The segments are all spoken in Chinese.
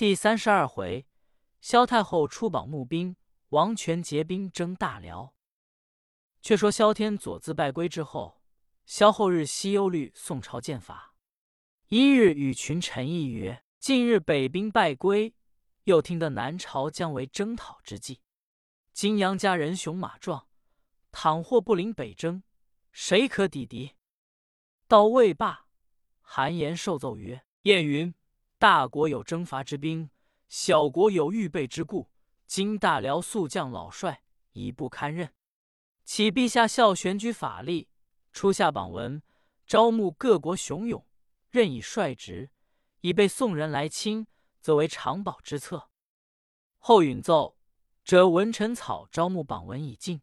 第三十二回，萧太后出榜募兵，王权结兵征大辽。却说萧天左自败归之后，萧后日夕忧虑宋朝剑法。一日与群臣议曰：“近日北兵败归，又听得南朝将为征讨之计。金杨家人雄马壮，倘或不领北征，谁可抵敌？”到未罢，韩延受奏曰：“燕云。”大国有征伐之兵，小国有预备之故。今大辽宿将老帅，已不堪任。启陛下效选举法力，初下榜文，招募各国雄勇，任以率职，以备宋人来侵，则为长保之策。后允奏，折文臣草招募榜文已尽。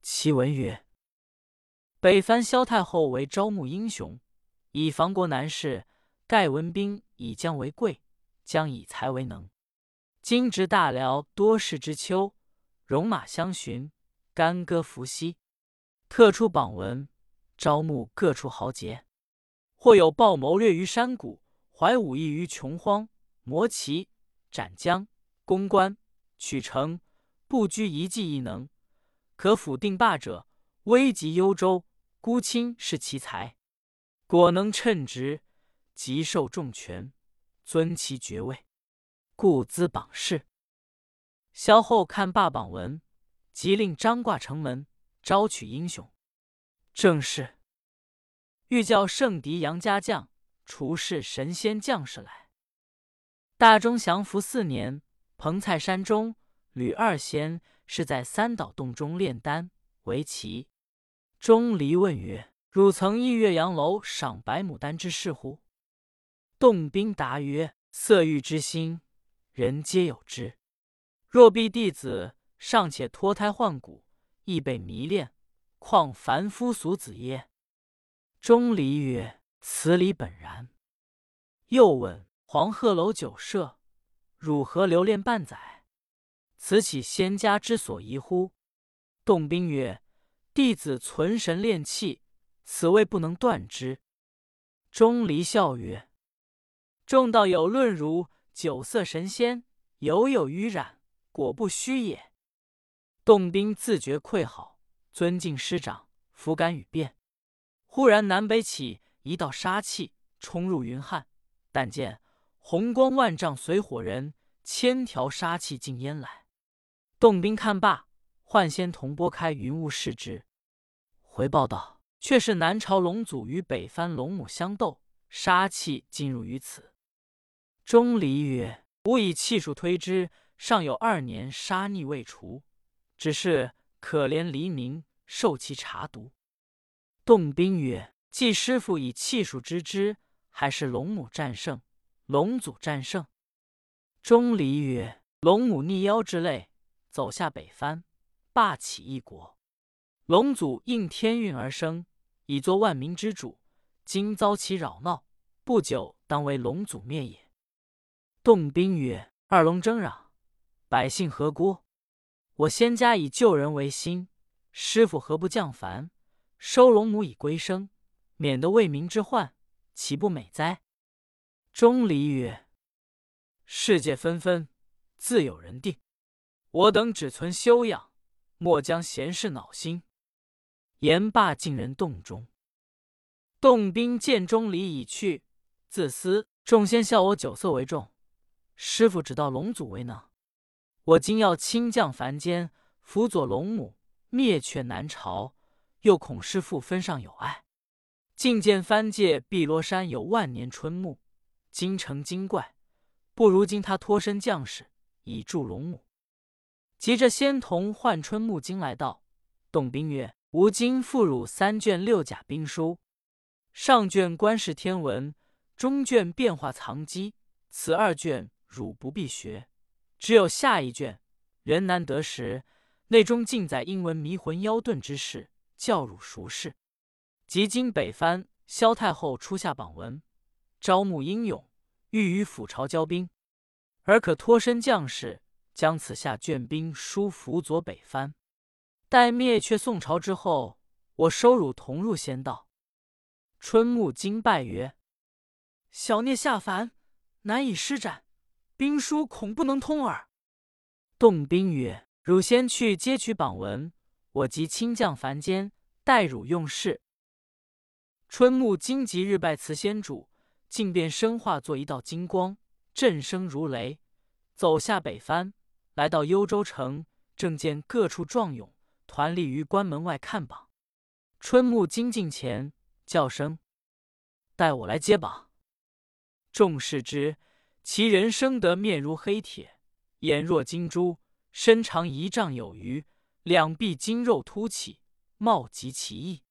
其文曰：北藩萧太后为招募英雄，以防国难事。盖文兵以将为贵，将以才为能。今值大辽多事之秋，戎马相寻，干戈伏羲。特出榜文，招募各处豪杰，或有暴谋略于山谷，怀武艺于穷荒，磨旗斩将，攻关取城，不拘一技一能，可辅定霸者，危及幽州，孤卿是其才，果能称职。即受重权，尊其爵位，故资榜事。萧后看罢榜文，即令张挂城门，招取英雄。正是欲叫圣敌杨家将，除是神仙将士来。大中祥符四年，彭蔡山中，吕二仙是在三岛洞中炼丹为奇。钟离问曰：“汝曾忆岳阳楼赏白牡丹之事乎？”洞宾答曰：“色欲之心，人皆有之。若逼弟子尚且脱胎换骨，亦被迷恋，况凡夫俗子耶？”钟离曰：“此理本然。”又问：“黄鹤楼酒舍，汝何留恋半载？此岂仙家之所宜乎？”洞宾曰：“弟子存神炼气，此谓不能断之。”钟离笑曰：众道友论如酒色神仙，犹有余染，果不虚也。洞宾自觉愧好，尊敬师长，弗敢语辩。忽然南北起一道杀气，冲入云汉，但见红光万丈，随火人，千条杀气尽烟来。洞宾看罢，唤仙童拨开云雾视之，回报道：却是南朝龙祖与北藩龙母相斗，杀气进入于此。钟离曰：“吾以气数推之，尚有二年杀逆未除，只是可怜黎民受其查毒。”洞宾曰：“季师傅以气数知之，还是龙母战胜，龙祖战胜？”钟离曰：“龙母逆妖之类，走下北藩，霸起一国。龙祖应天运而生，以作万民之主。今遭其扰闹，不久当为龙祖灭也。”洞宾曰：“二龙争嚷，百姓何辜？我仙家以救人为心，师傅何不降凡，收龙母以归生，免得为民之患，岂不美哉？”钟离曰：“世界纷纷，自有人定。我等只存修养，莫将闲事恼心。”言罢，进人洞中。洞宾见钟离已去，自思众仙笑我酒色为重。师傅只道龙祖为能，我今要亲降凡间，辅佐龙母灭却南朝，又恐师傅分上有爱。觐见藩界碧罗山有万年春木，精成精怪，不如今他脱身将士，以助龙母。急着仙童唤春木经来到，洞宾曰：“吾今付汝三卷六甲兵书，上卷观世天文，中卷变化藏机，此二卷。”汝不必学，只有下一卷，人难得时，内中尽载英文迷魂妖遁之事，教汝熟视。即今北藩萧太后初下榜文，招募英勇，欲与辅朝交兵，而可脱身将士，将此下卷兵书辅佐北藩。待灭却宋朝之后，我收汝同入仙道。春木惊拜曰：“小孽下凡，难以施展。”兵书恐不能通耳。”洞宾曰：“汝先去接取榜文，我即亲降凡间，待汝用事。”春木荆棘日拜辞先主，竟变身化作一道金光，震声如雷，走下北藩，来到幽州城，正见各处壮勇团立于关门外看榜。春木惊近前，叫声：“待我来接榜。”众视之，其人生得面如黑铁。眼若金珠，身长一丈有余，两臂筋肉凸起，貌极奇异。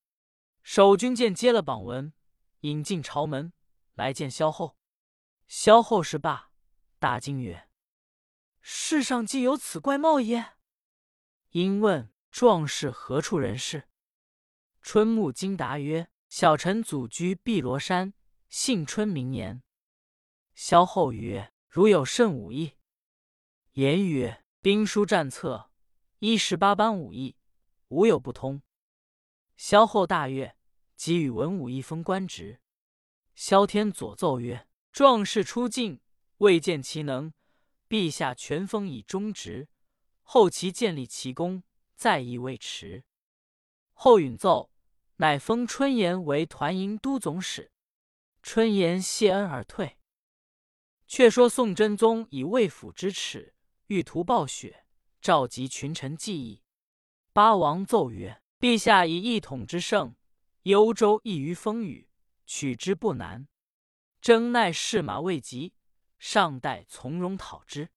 守军见接了榜文，引进朝门来见萧后。萧后是罢，大惊曰：“世上竟有此怪貌也！”因问壮士何处人士，春木惊答曰：“小臣祖居碧罗山，姓春，名言。”萧后曰：“如有甚武艺？”言曰：“兵书战策，一十八般武艺，无有不通。”萧后大悦，即与文武一封官职。萧天左奏曰：“壮士出境，未见其能，陛下全封以忠职。后其建立奇功，再议未迟。”后允奏，乃封春言为团营都总使。春言谢恩而退。却说宋真宗以魏府之耻。欲图暴雪，召集群臣计议。八王奏曰：“陛下以一统之盛，幽州易于风雨，取之不难。征奈士马未及，尚待从容讨之。”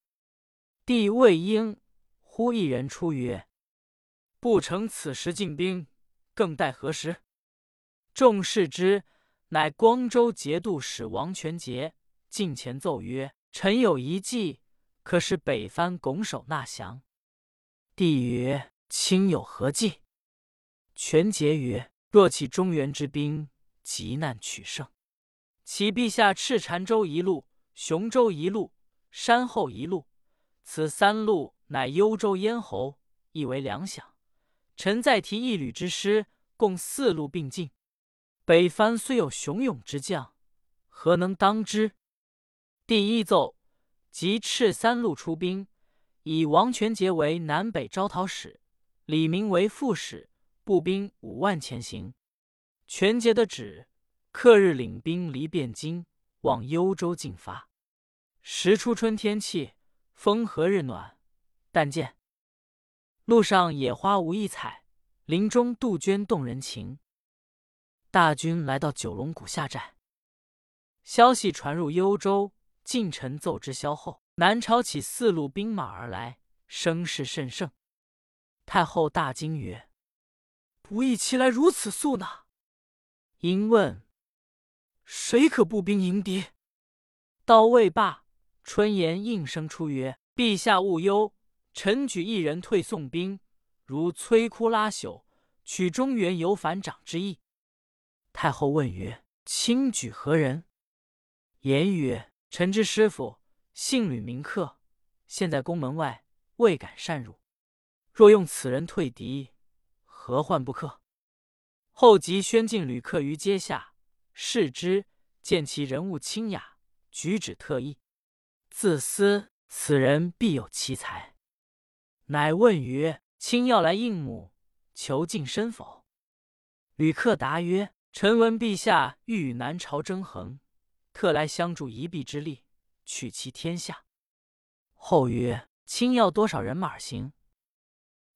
帝未应，忽一人出曰：“不成此时进兵，更待何时？”众视之，乃光州节度使王全节，近前奏曰：“臣有一计。”可使北藩拱手纳降。帝曰：“卿有何计？”权节曰：“若起中原之兵，急难取胜，其陛下赤禅州一路、雄州一路、山后一路，此三路乃幽州咽喉，亦为粮饷。臣再提一旅之师，共四路并进。北藩虽有雄勇之将，何能当之？”第一奏。即赤三路出兵，以王全节为南北招讨使，李明为副使，步兵五万前行。全节的旨，克日领兵离汴京，往幽州进发。时初春天气，风和日暖，但见路上野花无一采，林中杜鹃动人情。大军来到九龙谷下寨，消息传入幽州。近臣奏之萧后，南朝起四路兵马而来，声势甚盛。太后大惊曰：“不意其来如此速呢？”因问：“谁可步兵迎敌？”到未罢，春言应声出曰：“陛下勿忧，臣举一人退宋兵，如摧枯拉朽，取中原有反掌之意。”太后问曰：“卿举何人？”言曰：臣之师傅姓吕，名克，现在宫门外，未敢擅入。若用此人退敌，何患不克？后即宣进吕克于阶下，视之，见其人物清雅，举止特异，自思此人必有奇才，乃问曰：“卿要来应母，求晋身否？”吕克答曰：“臣闻陛下欲与南朝争衡。”特来相助一臂之力，取其天下。后曰：“卿要多少人马行？”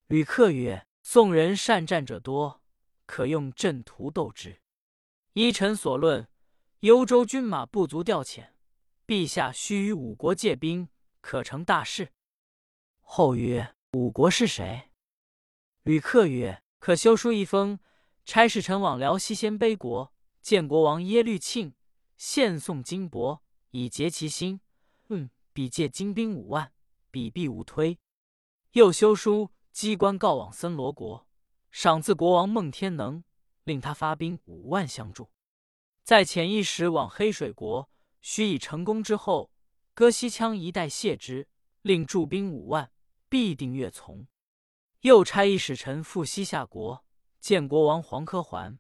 吕克曰：“宋人善战者多，可用阵图斗之。依臣所论，幽州军马不足调遣，陛下须与五国借兵，可成大事。”后曰：“五国是谁？”吕克曰：“可修书一封，差使臣往辽西鲜卑国见国王耶律庆。”献送金帛以结其心。嗯，彼借精兵五万，彼必无推。又修书机关告往森罗国，赏赐国王孟天能，令他发兵五万相助。再遣一使往黑水国，须以成功之后，割西羌一带谢之，令驻兵五万，必定悦从。又差一使臣赴西夏国，见国王黄科桓，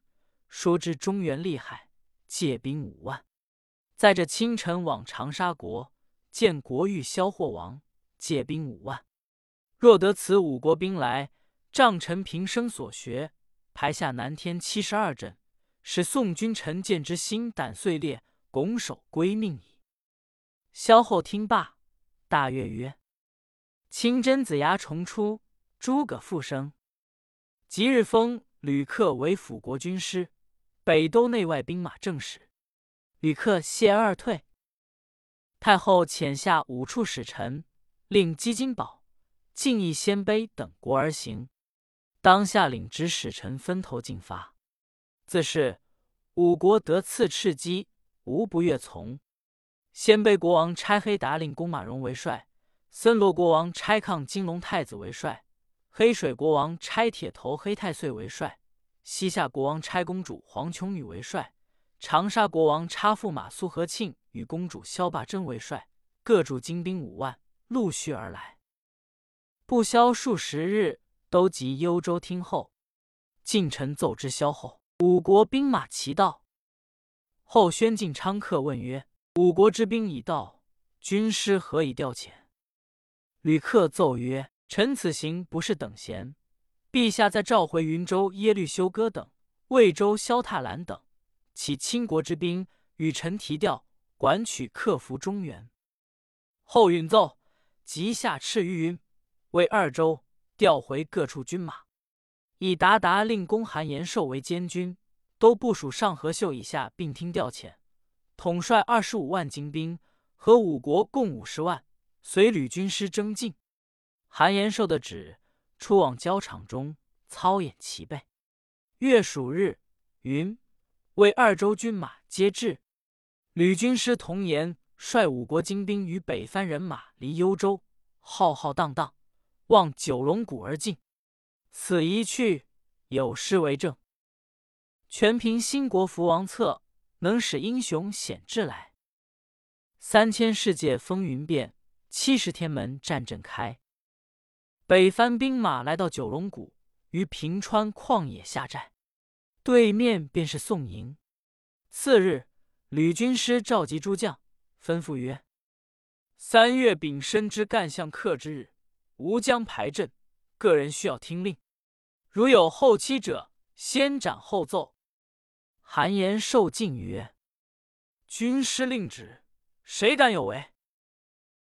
说知中原利害。借兵五万，在这清晨往长沙国见国欲萧霍王，借兵五万。若得此五国兵来，仗臣平生所学，排下南天七十二阵，使宋君臣见之心胆碎裂，拱手归命矣。”萧后听罢，大悦曰：“清真子牙重出，诸葛复生。”即日封吕克为辅国军师，北都内外兵马正使。吕克谢恩而退。太后遣下五处使臣，令积金宝、敬义鲜卑等国而行。当下领旨使臣分头进发。自是五国得赐赤鸡，无不悦从。鲜卑国王差黑达令公马荣为帅，森罗国王差抗金龙太子为帅，黑水国王差铁头黑太岁为帅，西夏国王差公主黄琼女为帅，长沙国王差驸马苏和庆与公主萧霸真为帅，各驻精兵五万，陆续而来。不消数十日，都集幽州听候。晋臣奏之萧后，五国兵马齐到。后宣进昌客问曰。五国之兵已到，军师何以调遣？吕克奏曰：“臣此行不是等闲。陛下再召回云州耶律休哥等、魏州萧踏兰等，起倾国之兵，与臣提调，管取克服中原。”后允奏，即下敕于云，为二州调回各处军马，以达达令公韩延寿为监军，都部署上河秀以下，并听调遣。统帅二十五万精兵，和五国共五十万，随吕军师征进。韩延寿的旨，出往交场中操演齐备。月暑日，云为二州军马皆至。吕军师童言，率五国精兵与北番人马离幽州，浩浩荡荡，望九龙谷而进。此一去，有诗为证：全凭兴国福王策。能使英雄显志来，三千世界风云变，七十天门战阵开。北番兵马来到九龙谷，于平川旷野下寨，对面便是宋营。次日，吕军师召集诸将，吩咐曰：“三月丙申之干相克之日，吾将排阵，个人需要听令。如有后期者，先斩后奏。”韩延寿进曰：“军师令旨，谁敢有违？”